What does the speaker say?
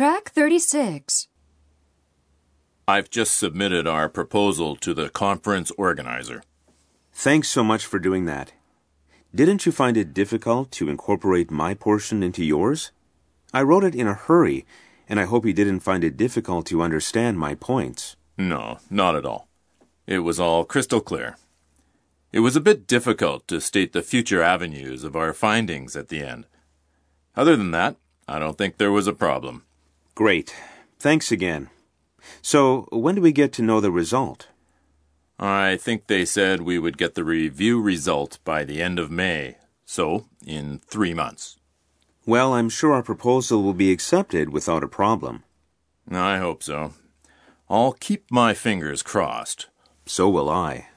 Track 36. I've just submitted our proposal to the conference organizer. Thanks so much for doing that. Didn't you find it difficult to incorporate my portion into yours? I wrote it in a hurry, and I hope you didn't find it difficult to understand my points. No, not at all. It was all crystal clear. It was a bit difficult to state the future avenues of our findings at the end. Other than that, I don't think there was a problem. Great. Thanks again. So, when do we get to know the result? I think they said we would get the review result by the end of May, so in three months. Well, I'm sure our proposal will be accepted without a problem. I hope so. I'll keep my fingers crossed. So will I.